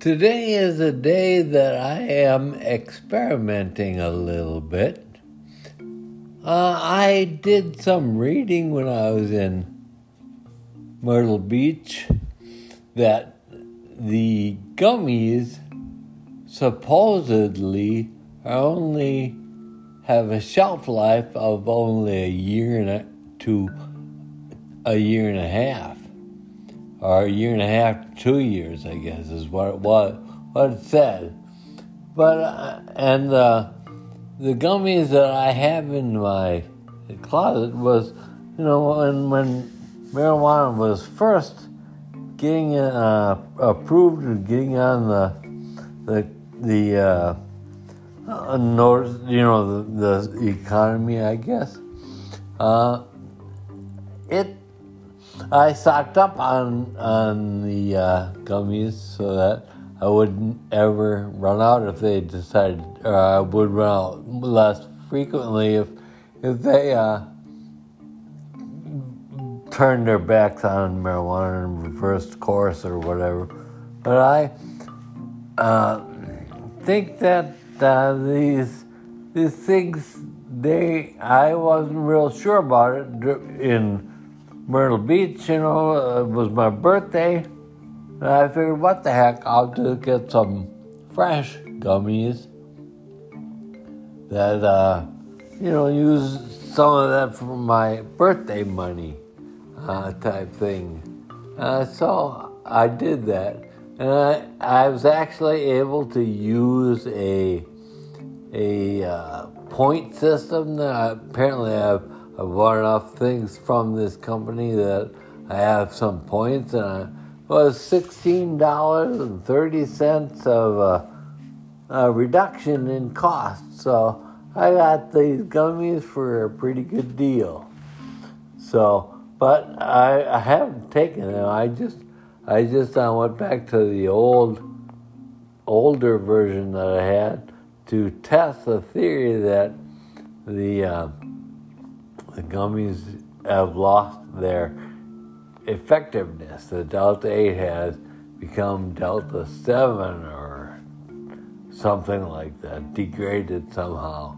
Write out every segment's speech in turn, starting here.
Today is a day that I am experimenting a little bit. Uh, I did some reading when I was in Myrtle Beach that the gummies supposedly only have a shelf life of only a year and a, to a year and a half or a year and a half two years, I guess, is what it was, what it said. But uh, and the the gummies that I have in my closet was, you know, when when marijuana was first getting uh, approved and getting on the the the uh, uh, you know the, the economy, I guess. Uh, it I stocked up on on the uh, gummies so that I wouldn't ever run out if they decided, or I would run out less frequently if if they uh, turned their backs on marijuana and reversed course or whatever. But I uh, think that uh, these these things they I wasn't real sure about it in Myrtle Beach, you know, it was my birthday. And I figured, what the heck, I'll just get some fresh gummies that, uh, you know, use some of that for my birthday money uh, type thing. Uh, so I did that. And I, I was actually able to use a, a uh, point system that apparently I've I bought enough things from this company that I have some points, and I was sixteen dollars and thirty cents of a, a, reduction in cost. So I got these gummies for a pretty good deal. So, but I, I haven't taken them. I just I just I went back to the old older version that I had to test the theory that the uh, the gummies have lost their effectiveness. The Delta 8 has become Delta 7 or something like that, degraded somehow.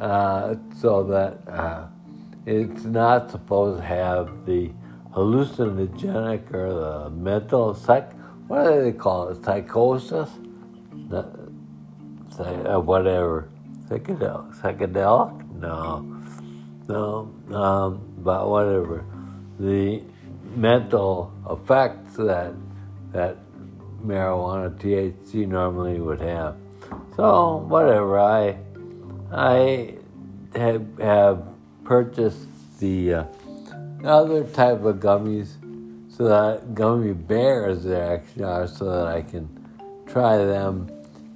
Uh, so that uh, it's not supposed to have the hallucinogenic or the mental psych. What do they call it? Psychosis? Uh, whatever. Psychedelic? Psychedelic? No. No, um, but whatever. The mental effects that that marijuana THC normally would have. So whatever. I I have, have purchased the uh, other type of gummies, so that gummy bears there actually are, so that I can try them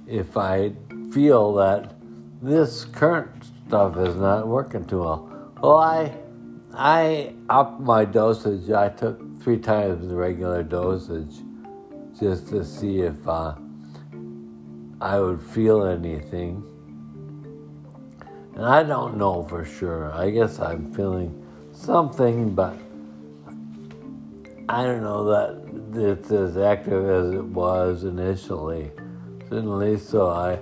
if I feel that this current stuff is not working too well. Well, I I upped my dosage. I took three times the regular dosage just to see if uh, I would feel anything. And I don't know for sure. I guess I'm feeling something, but I don't know that it's as active as it was initially. Certainly, so I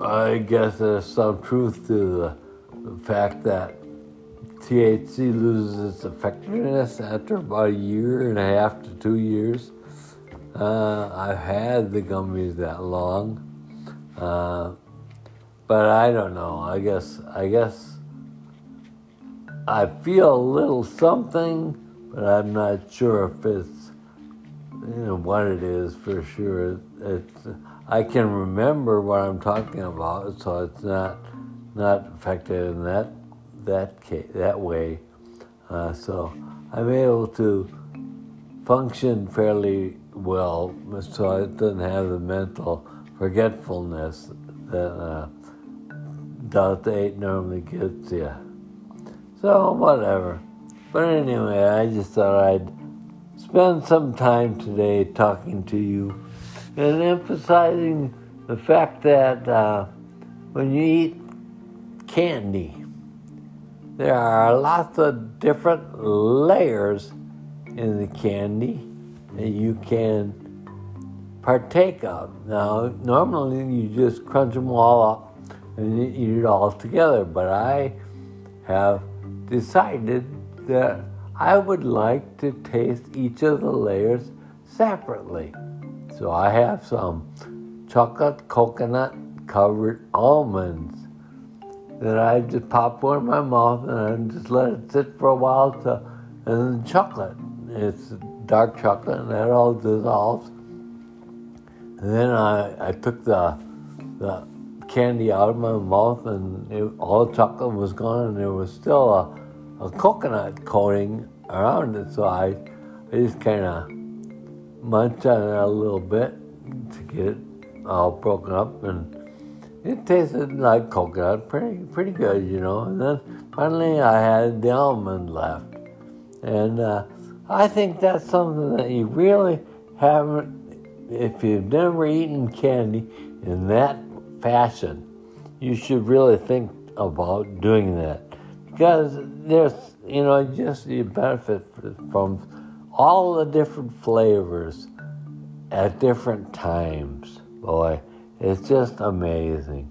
I guess there's some truth to the the fact that THC loses its effectiveness after about a year and a half to two years. Uh, I've had the gummies that long, uh, but I don't know. I guess I guess I feel a little something, but I'm not sure if it's you know what it is for sure. It's I can remember what I'm talking about, so it's not not affected in that that case, that way. Uh, so I'm able to function fairly well, so I didn't have the mental forgetfulness that uh, Delta 8 normally gets you. So, whatever. But anyway, I just thought I'd spend some time today talking to you and emphasizing the fact that uh, when you eat candy. there are lots of different layers in the candy that you can partake of. Now, normally you just crunch them all up and eat it all together, but I have decided that I would like to taste each of the layers separately. So I have some chocolate coconut covered almonds that I just pop one in my mouth and I just let it sit for a while to, and then chocolate. It's dark chocolate and that all dissolves. And then I, I took the, the candy out of my mouth and it, all the chocolate was gone and there was still a, a coconut coating around it. So I, I just kind of munched on it a little bit to get it all broken up and it tasted like coconut, pretty pretty good, you know. And then finally I had the almond left. And uh, I think that's something that you really haven't, if you've never eaten candy in that fashion, you should really think about doing that. Because there's, you know, just you benefit from all the different flavors at different times. Boy, it's just amazing.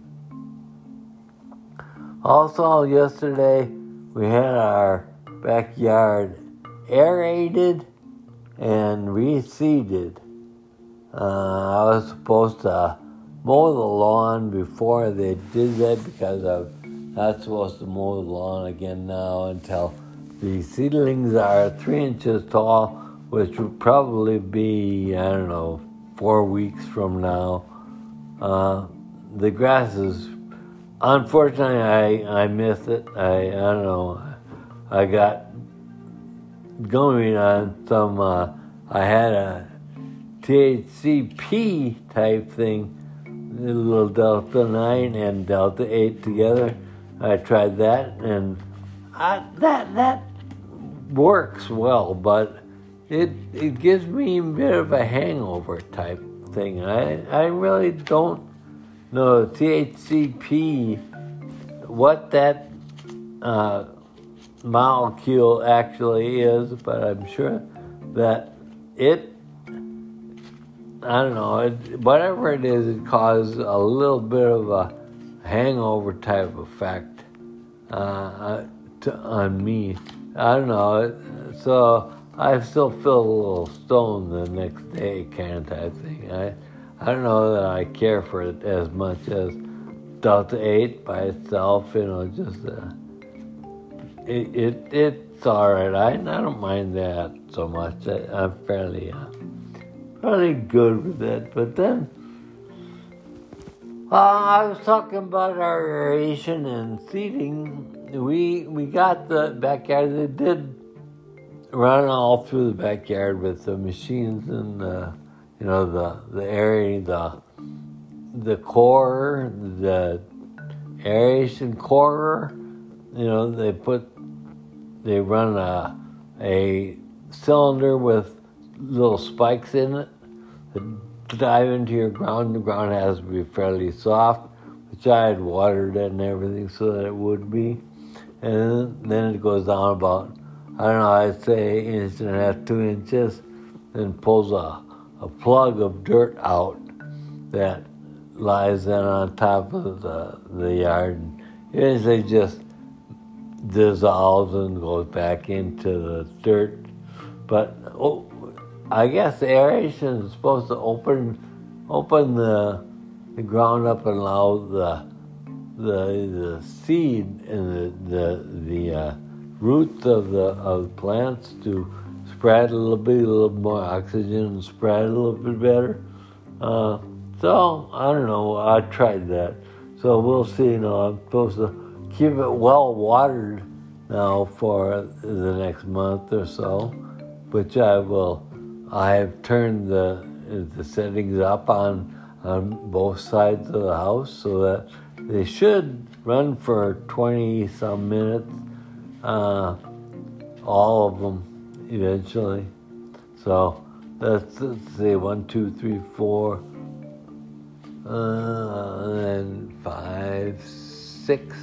Also, yesterday we had our backyard aerated and reseeded. Uh, I was supposed to mow the lawn before they did that because I'm not supposed to mow the lawn again now until the seedlings are three inches tall, which would probably be, I don't know, four weeks from now. Uh, the grass is, unfortunately, I, I missed it. I, I don't know. I got going on some, uh, I had a THCP type thing, a little Delta 9 and Delta 8 together. I tried that and I, that, that works well, but it, it gives me a bit of a hangover type thing. I, I really don't know THCP, what that uh, molecule actually is, but I'm sure that it, I don't know, it, whatever it is, it causes a little bit of a hangover type effect uh, uh to, on me. I don't know. So I still feel a little stoned the next day, of type thing. I, I don't know that I care for it as much as Delta 8 by itself, you know, just. Uh, it, it it's all right. I, I don't mind that so much. I, am fairly uh, fairly good with it. But then uh, I was talking about our aeration and seeding. We we got the backyard. They did run all through the backyard with the machines and the you know the the area the the core the aeration core you know, they put, they run a, a cylinder with little spikes in it that dive into your ground. The ground has to be fairly soft, which I had watered it and everything so that it would be. And then it goes down about, I don't know, I'd say inch and a half, two inches, and pulls a, a plug of dirt out that lies then on top of the, the yard. And usually just dissolves and goes back into the dirt. But oh, I guess aeration is supposed to open open the, the ground up and allow the the the seed and the the, the uh, roots of the of plants to spread a little bit, a little more oxygen, and spread a little bit better. Uh, so I don't know. I tried that. So we'll see. You know, I'm supposed to keep it well watered now for the next month or so, which I will. I have turned the the settings up on on both sides of the house so that they should run for 20 some minutes, uh, all of them eventually. So let's see, one, two, three, four, uh, and five, six,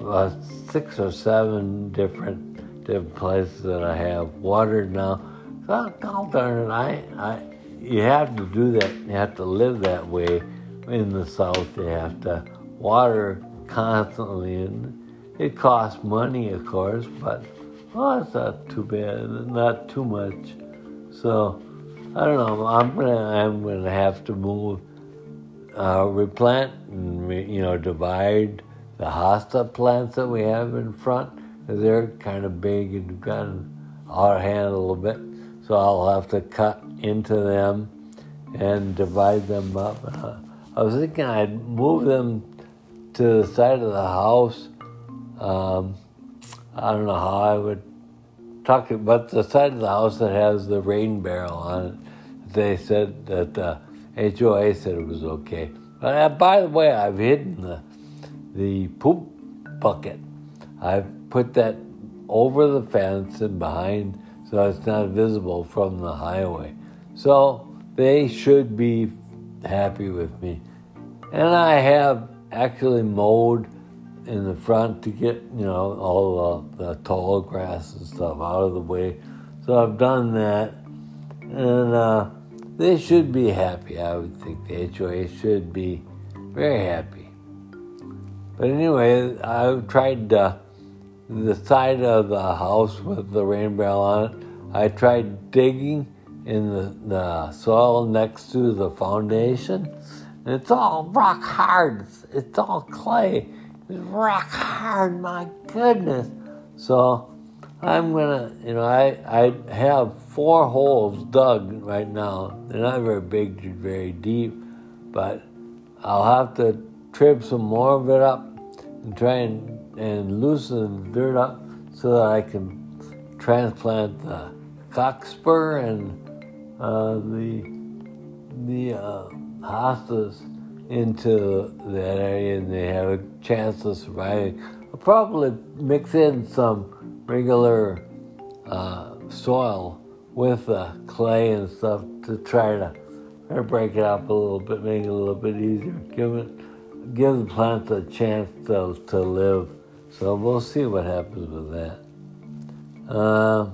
uh, six or seven different different places that I have watered now. So, God darn it, I, I, you have to do that. You have to live that way in the South. You have to water constantly, and it costs money, of course, but well, it's not too bad, not too much. So I don't know. I'm gonna I'm gonna have to move, uh, replant, and you know divide the hosta plants that we have in front. They're kind of big and gotten of hand a little bit. So I'll have to cut into them and divide them up. Uh, I was thinking I'd move them to the side of the house. Um, I don't know how I would talk about the side of the house that has the rain barrel on it. They said that the HOA said it was okay. But uh, by the way, I've hidden the the poop bucket. I've put that over the fence and behind so it's not visible from the highway. So they should be happy with me. And I have actually mowed in the front to get, you know, all the, the tall grass and stuff out of the way. So I've done that. And uh, they should be happy. I would think the HOA should be very happy. But anyway, I've tried uh, the side of the house with the rain barrel on it. I tried digging in the, the soil next to the foundation. And it's all rock hard. It's, it's all clay. Rock hard, my goodness. So I'm gonna, you know, I, I have four holes dug right now. They're not very big, they're very deep, but I'll have to trip some more of it up and try and, and loosen the dirt up so that I can transplant the cockspur and uh, the the uh, hostas into that area and they have a chance of surviving. I'll probably mix in some regular uh, soil with the clay and stuff to try to, try to break it up a little bit, make it a little bit easier, give it, give the plants a chance to, to live. So we'll see what happens with that. Uh,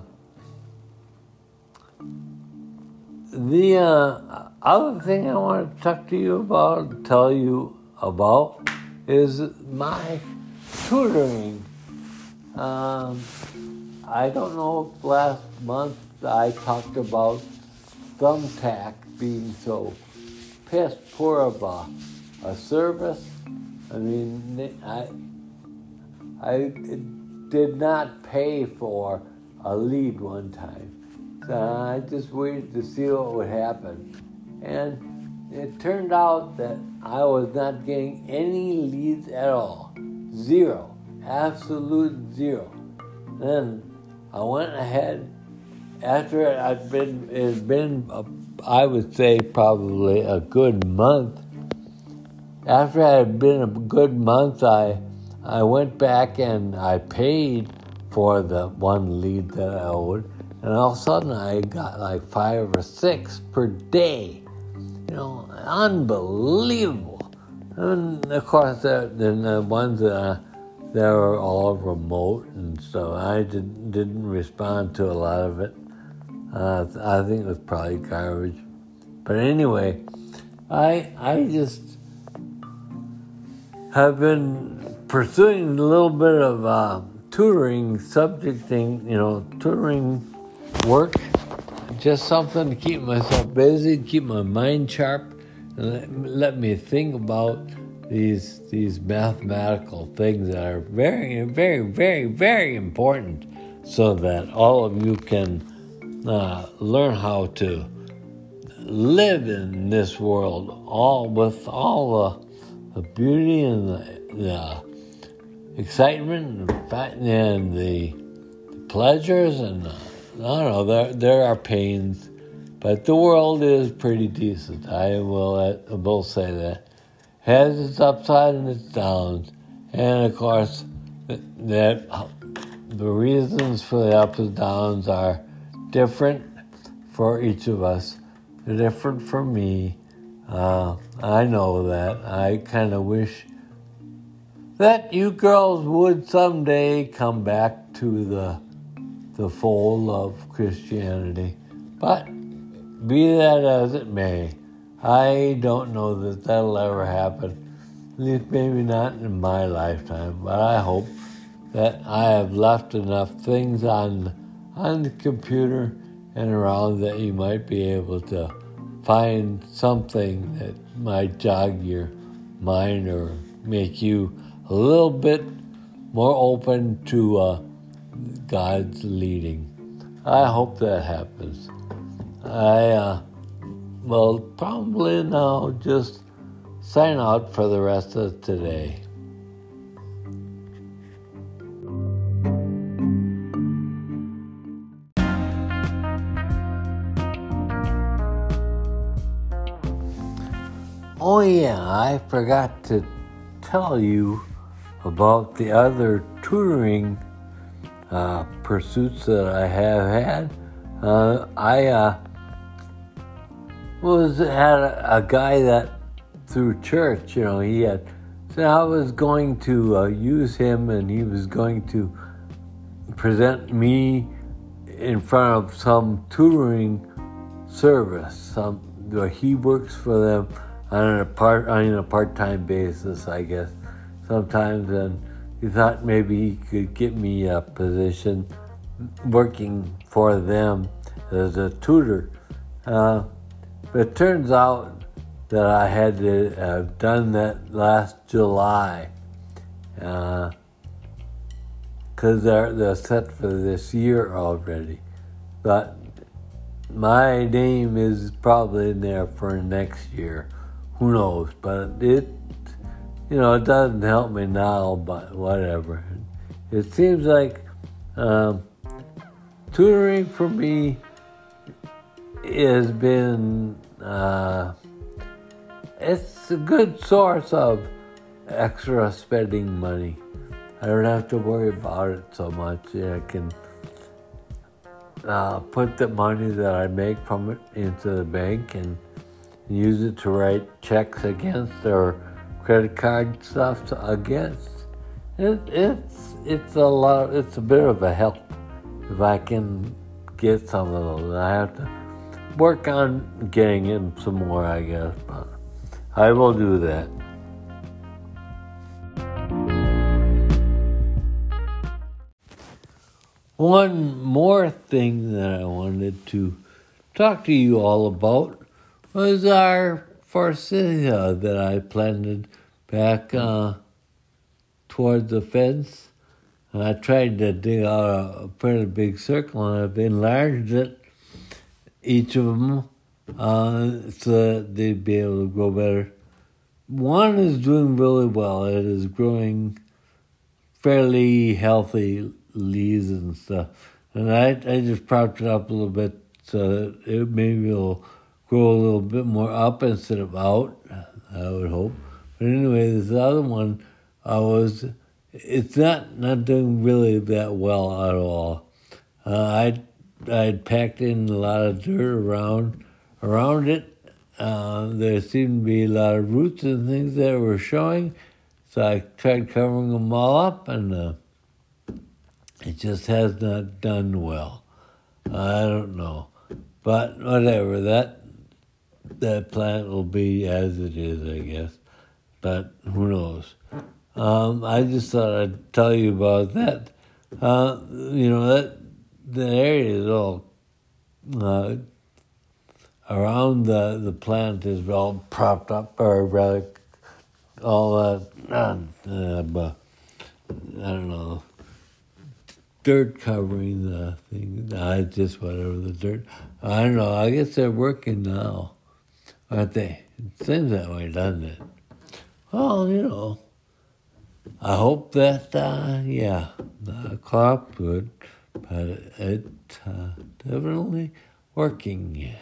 the uh, other thing I want to talk to you about, tell you about, is my tutoring. Um, I don't know if last month I talked about Thumbtack being so piss poor of a, a service. I mean, I, I did not pay for a lead one time. So I just waited to see what would happen. And it turned out that I was not getting any leads at all. Zero. Absolute zero. Then I went ahead. After it had been, it had been, a, I would say, probably a good month. After it had been a good month, I, I went back and I paid for the one lead that I owed. And all of a sudden, I got like five or six per day you know, unbelievable. And of course, then the ones that, uh, that were all remote and so I didn't, didn't respond to a lot of it. Uh, I think it was probably garbage. But anyway, I, I just have been pursuing a little bit of uh, tutoring, subjecting, you know, tutoring work just something to keep myself busy, keep my mind sharp, and let, me think about these these mathematical things that are very, very, very, very important, so that all of you can uh, learn how to live in this world, all with all the, the beauty and the, the excitement and the, the pleasures and the, I don't know. There there are pains, but the world is pretty decent. I will I will say that has its upside and its downs, and of course that the reasons for the ups and downs are different for each of us. They're different for me. Uh, I know that. I kind of wish that you girls would someday come back to the the fold of Christianity. But be that as it may, I don't know that that'll ever happen. At least maybe not in my lifetime, but I hope that I have left enough things on on the computer and around that you might be able to find something that might jog your mind or make you a little bit more open to uh, God's leading. I hope that happens. I uh, will probably now just sign out for the rest of today. Oh, yeah, I forgot to tell you about the other tutoring uh, pursuits that I have had. Uh, I uh, was had a, a, guy that through church, you know, he had. So I was going to uh, use him, and he was going to present me in front of some tutoring service. Some he works for them on a part on a part-time basis, I guess. Sometimes, and he thought maybe he could get me a position working for them as a tutor. Uh, but it turns out that I had to have done that last July because uh, they're, they're set for this year already. But my name is probably in there for next year who knows? But it, you know, it doesn't help me now, but whatever. It seems like um, tutoring for me has been, uh, it's a good source of extra spending money. I don't have to worry about it so much. I can uh, put the money that I make from it into the bank and use it to write checks against or credit card stuff to, against. It, it's it's a lot. It's a bit of a help if I can get some of those. I have to work on getting in some more, I guess, but I will do that. One more thing that I wanted to talk to you all about was our forsythia that I planted back uh, the fence. And I tried to dig out a, a pretty big circle and I've enlarged it, each of them, uh, so that they'd be able to grow better. One is doing really well. It is growing fairly healthy leaves and stuff. And I, I just propped it up a little bit so that it maybe will grow a little bit more up instead of out, I would hope. But anyway, this other one, I was, it's not, not doing really that well at all. Uh, I'd, I'd packed in a lot of dirt around, around it. Uh, there seemed to be a lot of roots and things that were showing. So I tried covering them all up, and uh, it just has not done well. I don't know. But whatever, that that plant will be as it is, I guess. But who knows? Um, I just thought I'd tell you about that. Uh, you know that the area is all uh, around the the plant is all propped up, or rather, all that. Uh, uh, I don't know dirt covering the thing. I just whatever the dirt. I don't know. I guess they're working now aren't they? It seems that way, doesn't it? Well, you know, I hope that, uh, yeah, the clock would, but it uh, definitely working.